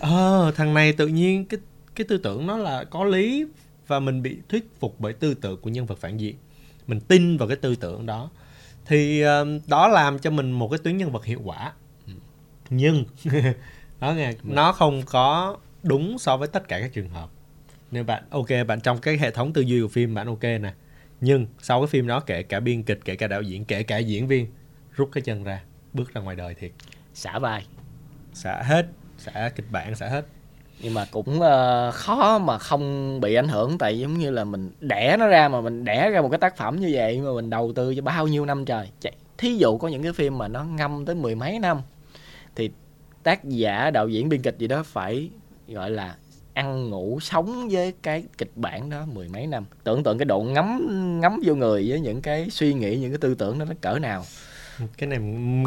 Ờ thằng này tự nhiên cái cái tư tưởng nó là có lý và mình bị thuyết phục bởi tư tưởng của nhân vật phản diện. Mình tin vào cái tư tưởng đó. Thì ờ, đó làm cho mình một cái tuyến nhân vật hiệu quả. Nhưng đó nghe nó không có đúng so với tất cả các trường hợp nếu bạn ok bạn trong cái hệ thống tư duy của phim bạn ok nè. Nhưng sau cái phim đó kể cả biên kịch kể cả đạo diễn kể cả diễn viên rút cái chân ra bước ra ngoài đời thiệt. Xả vai. Xả hết xả kịch bản xả hết. Nhưng mà cũng ờ, khó mà không bị ảnh hưởng tại giống như là mình đẻ nó ra mà mình đẻ ra một cái tác phẩm như vậy mà mình đầu tư cho bao nhiêu năm trời. Thí dụ có những cái phim mà nó ngâm tới mười mấy năm thì tác giả đạo diễn biên kịch gì đó phải gọi là ăn ngủ sống với cái kịch bản đó mười mấy năm. Tưởng tượng cái độ ngấm ngấm vô người với những cái suy nghĩ, những cái tư tưởng đó nó cỡ nào cái này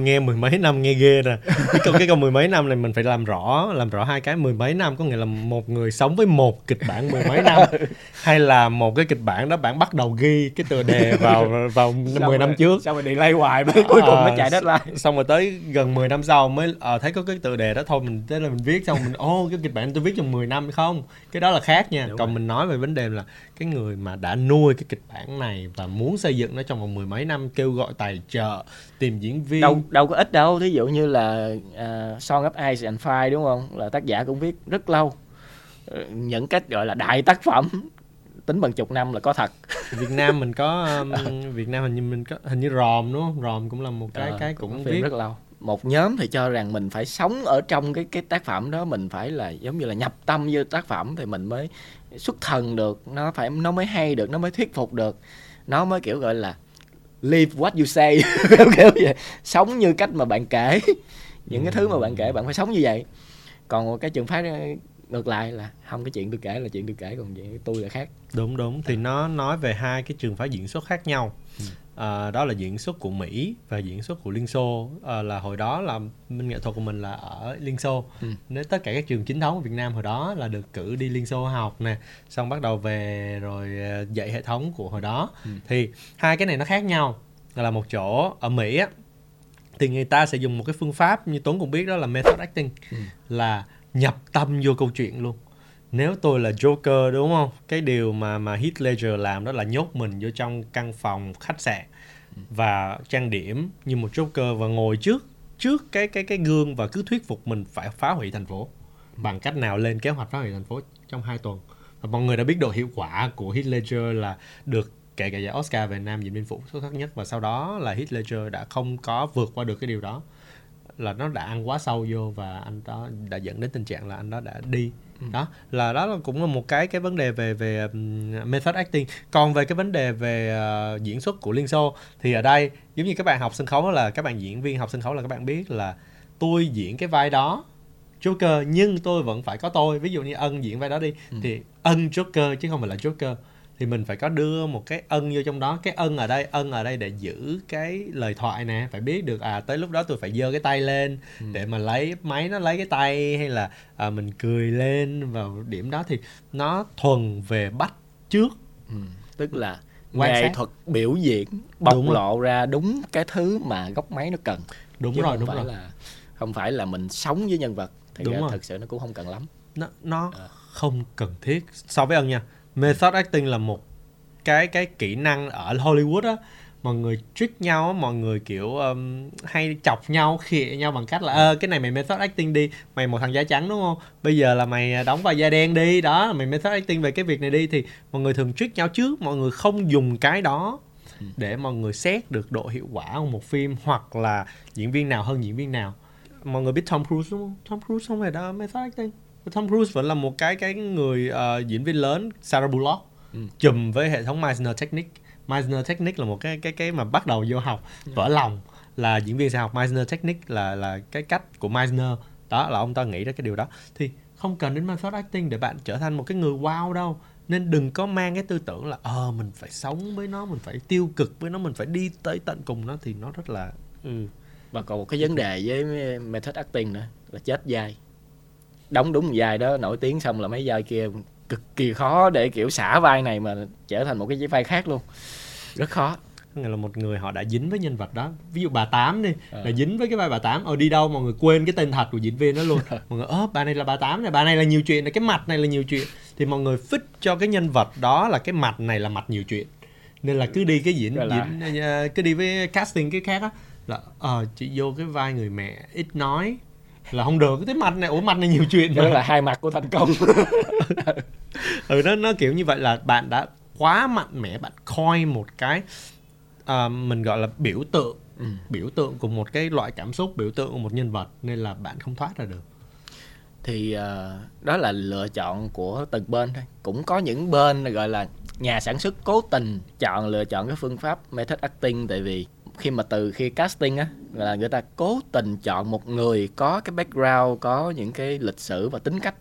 nghe mười mấy năm nghe ghê nè. Cái câu cái câu mười mấy năm này mình phải làm rõ làm rõ hai cái. Mười mấy năm có nghĩa là một người sống với một kịch bản mười mấy năm. Hay là một cái kịch bản đó bạn bắt đầu ghi cái tựa đề vào vào mười năm trước. sao mà delay hoài mới cuối cùng nó Ờ, chạy deadline. xong rồi tới gần 10 năm sau mới ờ, thấy có cái tựa đề đó thôi mình thế là mình viết xong mình ô cái kịch bản tôi viết trong 10 năm không? Cái đó là khác nha. Đúng còn rồi. mình nói về vấn đề là cái người mà đã nuôi cái kịch bản này và muốn xây dựng nó trong vòng mười mấy năm kêu gọi tài trợ tìm diễn viên. Đâu đâu có ít đâu. Thí dụ như là uh, Song of Ice and Fire đúng không? Là tác giả cũng viết rất lâu. Ờ, những cách gọi là đại tác phẩm tính bằng chục năm là có thật. Việt Nam mình có um, Việt Nam hình như mình có hình như ròm đúng không? Ròm cũng là một cái Ờ, cái cũng phim viết. rất lâu. Một nhóm thì cho rằng mình phải sống ở trong cái cái tác phẩm đó mình phải là giống như là nhập tâm vô tác phẩm thì mình mới xuất thần được nó phải nó mới hay được nó mới thuyết phục được. Nó mới kiểu gọi là live what you say. Kiểu vậy. Sống như cách mà bạn kể. Những cái thứ mà bạn kể bạn phải sống như vậy. Còn cái trường phái ngược lại là không cái chuyện tôi kể là chuyện tôi kể còn chuyện tôi là khác. Đúng đúng. Thì nó nói về hai cái trường phái diễn xuất khác nhau à, đó là diễn xuất của Mỹ và diễn xuất của Liên Xô à, là hồi đó là minh nghệ thuật của mình là ở Liên Xô Ừ. nếu tất cả các trường chính thống của Việt Nam hồi đó là được cử đi Liên Xô học nè xong bắt đầu về rồi à, dạy hệ thống của hồi đó Ừ. thì hai cái này nó khác nhau là một chỗ ở Mỹ á thì người ta sẽ dùng một cái phương pháp như Tuấn cũng biết đó là method acting Ừ. là nhập tâm vô câu chuyện luôn nếu tôi là Joker, đúng không? Cái điều mà mà Heath Ledger làm đó là nhốt mình vô trong căn phòng khách sạn và trang điểm như một Joker và ngồi trước trước cái cái cái gương và cứ thuyết phục mình phải phá hủy thành phố. Bằng cách nào lên kế hoạch phá hủy thành phố trong hai tuần? Và mọi người đã biết độ hiệu quả của Heath Ledger là được kể cả giải Oscar về nam diễn viên phụ xuất sắc nhất và sau đó là Heath Ledger đã không có vượt qua được cái điều đó. Là nó đã ăn quá sâu vô và anh đó đã dẫn đến tình trạng là anh đó đã đi đó là đó là cũng là một cái cái vấn đề về về method acting. Còn về cái vấn đề về ờ, diễn xuất của liên xô thì ở đây giống như các bạn học sân khấu là các bạn diễn viên học sân khấu là các bạn biết là tôi diễn cái vai đó Joker nhưng tôi vẫn phải có tôi. Ví dụ như ân diễn vai đó đi thì ân Joker chứ không phải là Joker thì mình phải có đưa một cái ân vô trong đó cái ân ở đây ân ở đây để giữ cái lời thoại nè phải biết được à tới lúc đó tôi phải giơ cái tay lên để mà lấy máy nó lấy cái tay hay là à, mình cười lên vào điểm đó thì nó thuần về bắt trước Ừ. tức là Quan nghệ sát. thuật biểu diễn bộc Đúng rồi. lộ ra đúng cái thứ mà góc máy nó cần đúng chứ rồi đúng phải rồi là không phải là mình sống với nhân vật thì Đúng ra rồi. thực sự nó cũng không cần lắm nó nó À. không cần thiết so với ân nha method acting là một cái cái kỹ năng ở Hollywood á. Mọi người trick nhau mọi người kiểu um, hay chọc nhau khịa nhau bằng cách là ơ cái này mày method acting đi mày một thằng da trắng đúng không? Bây giờ là mày đóng vai da đen đi. Đó mày method acting về cái việc này đi. Thì mọi người thường trick nhau trước mọi người không dùng cái đó ừ. để mọi người xét được độ hiệu quả của một phim hoặc là diễn viên nào hơn diễn viên nào. Mọi người biết Tom Cruise đúng không? Tom Cruise không phải đó method acting Tom Cruise vẫn là một cái cái người uh, diễn viên lớn Sarah Bullock ừ. chùm với hệ thống Meisner Technique. Meisner Technique là một cái cái cái mà bắt đầu vô học vỡ lòng là diễn viên sẽ học Meisner Technique là là cái cách của Meisner đó là ông ta nghĩ ra cái điều đó. Thì không cần đến method acting để bạn trở thành một cái người wow đâu. Nên đừng có mang cái tư tưởng là ờ mình phải sống với nó mình phải tiêu cực với nó mình phải đi tới tận cùng nó thì nó rất là ừ. và còn một cái vấn đề với method acting nữa là chết dai đóng đúng vai đó nổi tiếng xong là mấy vai kia cực kỳ khó để kiểu xả vai này mà trở thành một cái vai khác luôn. Rất khó. Nghĩa là một người họ đã dính với nhân vật đó. Ví dụ bà tám đi à. là dính với cái vai bà tám. Ở đi đâu mọi người quên cái tên thật của diễn viên đó luôn. Mọi người ơ bà này là bà tám này bà này là nhiều chuyện này cái mặt này là nhiều chuyện. Thì mọi người fit cho cái nhân vật đó là cái mặt này là mặt nhiều chuyện. Nên là cứ đi cái diễn diễn à, cứ đi với casting cái khác á là ờ uh, chị vô cái vai người mẹ ít nói là không được cái mặt này ủa mặt này nhiều chuyện đó là hai mặt của thành công. Ừ nó nó kiểu như vậy là bạn đã quá mạnh mẽ bạn coi một cái uh, mình gọi là biểu tượng. Ừ. biểu tượng của một cái loại cảm xúc biểu tượng của một nhân vật nên là bạn không thoát ra được. Thì uh, đó là lựa chọn của từng bên thôi. Cũng có những bên gọi là nhà sản xuất cố tình chọn lựa chọn cái phương pháp method acting tại vì khi mà từ khi casting á là người ta cố tình chọn một người có cái background có những cái lịch sử và tính cách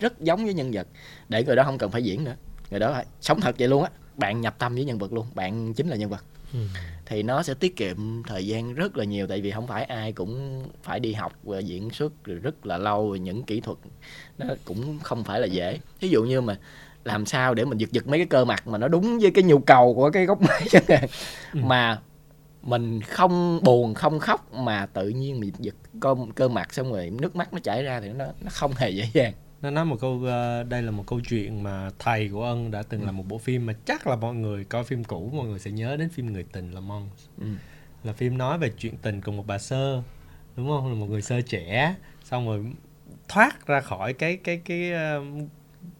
rất giống với nhân vật để người đó không cần phải diễn nữa. Người đó phải sống thật vậy luôn á. Bạn nhập tâm với nhân vật luôn bạn chính là nhân vật. Ừ. thì nó sẽ tiết kiệm thời gian rất là nhiều tại vì không phải ai cũng phải đi học và diễn xuất rồi rất là lâu và những kỹ thuật nó cũng không phải là dễ. Ví dụ như mà làm sao để mình giật giật mấy cái cơ mặt mà nó đúng với cái nhu cầu của cái góc máy. Chẳng hạn ừ. mà mình không buồn không khóc mà tự nhiên mình giật cơ, cơ mặt xong rồi nước mắt nó chảy ra thì nó nó không hề dễ dàng nó nói một câu uh, đây là một câu chuyện mà thầy của ân đã từng ừ. làm một bộ phim mà chắc là mọi người coi phim cũ mọi người sẽ nhớ đến phim người tình là mong ừ. là phim nói về chuyện tình cùng một bà sơ đúng không là một người sơ trẻ xong rồi thoát ra khỏi cái cái cái uh,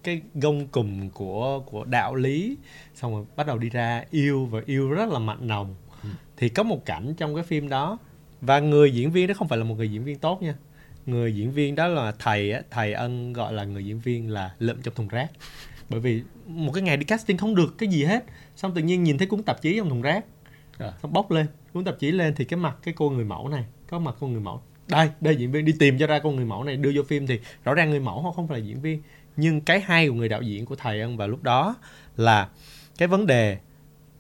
cái gông cùm của của đạo lý xong rồi bắt đầu đi ra yêu và yêu rất là mặn nồng. Thì có một cảnh trong cái phim đó và người diễn viên đó không phải là một người diễn viên tốt nha. Người diễn viên đó là thầy thầy ân gọi là người diễn viên là lượm trong thùng rác. Bởi vì một cái ngày đi casting không được cái gì hết xong tự nhiên nhìn thấy cuốn tạp chí trong thùng rác. À. xong bóc lên cuốn tạp chí lên thì cái mặt cái cô người mẫu này có mặt cô người mẫu. Đây đây diễn viên đi tìm cho ra con người mẫu này đưa vô phim thì rõ ràng người mẫu họ không phải là diễn viên. Nhưng cái hay của người đạo diễn của thầy ân vào lúc đó là cái vấn đề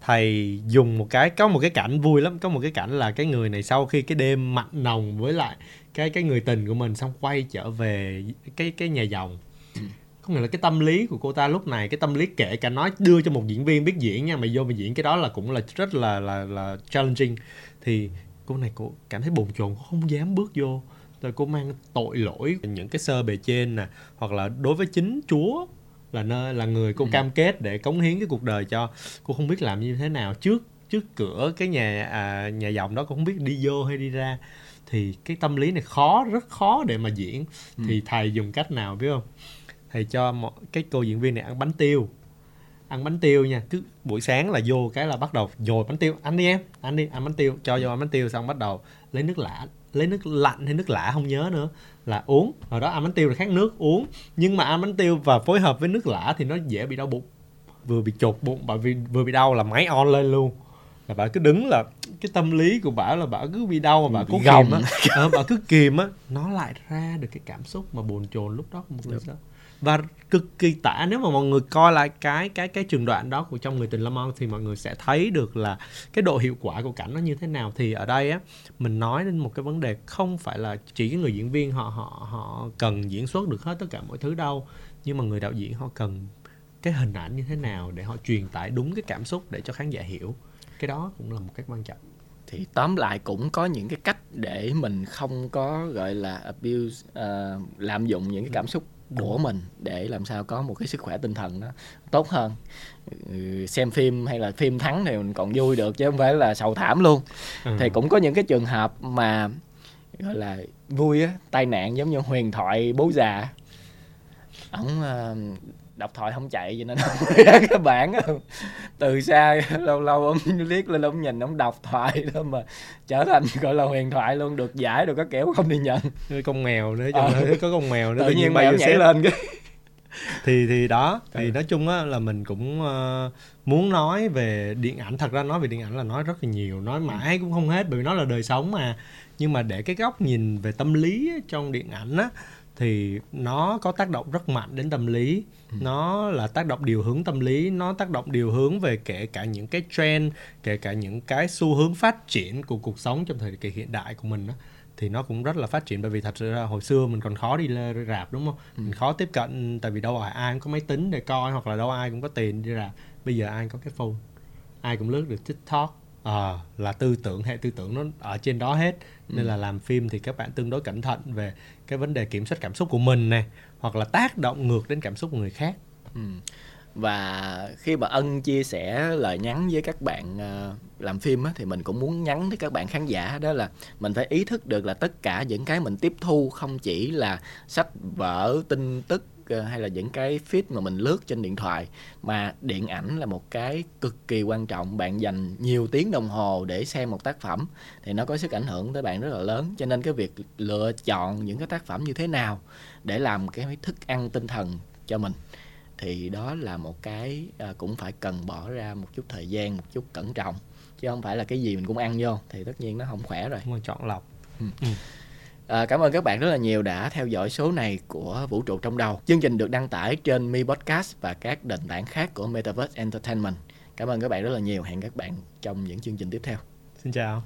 thầy dùng một cái có một cái cảnh vui lắm có một cái cảnh là cái người này sau khi cái đêm mặn nồng với lại cái cái người tình của mình xong quay trở về cái cái nhà dòng ừ. có nghĩa là cái tâm lý của cô ta lúc này cái tâm lý kể cả nói đưa cho một diễn viên biết diễn nha mà vô mà diễn cái đó là cũng là rất là là là challenging. Thì cô này cô cảm thấy bồn chồn không dám bước vô. Rồi cô mang tội lỗi những cái sơ bề trên nè hoặc là đối với chính chúa là nơi là người cô ừ. cam kết để cống hiến cái cuộc đời cho. Cô không biết làm như thế nào. Trước trước cửa cái nhà à, nhà dòng đó cô không biết đi vô hay đi ra. Thì cái tâm lý này khó rất khó để mà diễn. Ừ. thì thầy dùng cách nào biết không? Thầy cho một cái cô diễn viên này ăn bánh tiêu. Ăn bánh tiêu nha. Cứ buổi sáng là vô cái là bắt đầu dồi bánh tiêu. Anh đi em anh đi ăn bánh tiêu. Cho vô ăn bánh tiêu xong bắt đầu lấy nước lã lấy nước lạnh hay nước lã không nhớ nữa. Là uống. Hồi đó ăn bánh tiêu là khác nước uống. Nhưng mà ăn bánh tiêu và phối hợp với nước lã thì nó dễ bị đau bụng. Vừa bị chột bụng bởi vì vừa bị đau là máy on lên luôn. Là bà cứ đứng là cái tâm lý của bà là bà cứ bị đau mà bà cố kìm á. ờ, bà cứ kìm á. Nó lại ra được cái cảm xúc mà bồn chồn lúc đó một người đó và cực kỳ tả nếu mà mọi người coi lại cái cái cái trường đoạn đó của trong người tình Lamont thì mọi người sẽ thấy được là cái độ hiệu quả của cảnh nó như thế nào. Thì ở đây á mình nói đến một cái vấn đề không phải là chỉ cái người diễn viên họ họ họ cần diễn xuất được hết tất cả mọi thứ đâu nhưng mà người đạo diễn họ cần cái hình ảnh như thế nào để họ truyền tải đúng cái cảm xúc để cho khán giả hiểu. Cái đó cũng là một cách quan trọng. Thì tóm lại cũng có những cái cách để mình không có gọi là abuse uh, lạm dụng những cái cảm xúc của mình để làm sao có một cái sức khỏe tinh thần nó tốt hơn. Ừ, xem phim hay là phim thắng thì mình còn vui được chứ không phải là sầu thảm luôn. Ừ. thì cũng có những cái trường hợp mà gọi là vui á tai nạn giống như huyền thoại bố già. Ổng uh, đọc thoại không chạy cho nên không ra cái bản từ xa lâu lâu ông liếc lên ông nhìn ông đọc thoại đó mà trở thành gọi là huyền thoại luôn được giải được các kiểu không đi nhận. Con mèo nữa Ờ. có con mèo nữa tự nhiên mèo vô nhảy lên cái thì thì đó thì Ừ. nói chung á là mình cũng ờ, muốn nói về điện ảnh. Thật ra nói về điện ảnh là nói rất là nhiều nói mãi cũng không hết bởi vì nó là đời sống mà. Nhưng mà để cái góc nhìn về tâm lý á, trong điện ảnh á thì nó có tác động rất mạnh đến tâm lý. Nó là tác động điều hướng tâm lý nó tác động điều hướng về kể cả những cái trend kể cả những cái xu hướng phát triển của cuộc sống trong thời kỳ hiện đại của mình á thì nó cũng rất là phát triển. Bởi vì thật sự ra hồi xưa mình còn khó đi rạp đúng không? Mình khó tiếp cận tại vì đâu phải ai cũng có máy tính để coi hoặc là đâu ai cũng có tiền đi rạp. Bây giờ ai có cái phone ai cũng lướt được tiktok. Ờ, là tư tưởng hệ tư tưởng nó ở trên đó hết. Nên là làm phim thì các bạn tương đối cẩn thận về cái vấn đề kiểm soát cảm xúc của mình này hoặc là tác động ngược đến cảm xúc của người khác Ừ. và khi mà ân chia sẻ lời nhắn với các bạn ờ, làm phim á, thì mình cũng muốn nhắn tới các bạn khán giả đó là mình phải ý thức được là tất cả những cái mình tiếp thu không chỉ là sách vở tin tức hay là những cái feed mà mình lướt trên điện thoại. Mà điện ảnh là một cái cực kỳ quan trọng. Bạn dành nhiều tiếng đồng hồ để xem một tác phẩm thì nó có sức ảnh hưởng tới bạn rất là lớn. Cho nên cái việc lựa chọn những cái tác phẩm như thế nào để làm cái thức ăn tinh thần cho mình thì đó là một cái à, cũng phải cần bỏ ra một chút thời gian một chút cẩn trọng. Chứ không phải là cái gì mình cũng ăn vô thì tất nhiên nó không khỏe rồi. Rồi chọn lọc À, cảm ơn các bạn rất là nhiều đã theo dõi số này của Vũ trụ trong đầu. Chương trình được đăng tải trên Mi Podcast và các nền tảng khác của Metaverse Entertainment. Cảm ơn các bạn rất là nhiều. Hẹn các bạn trong những chương trình tiếp theo. Xin chào.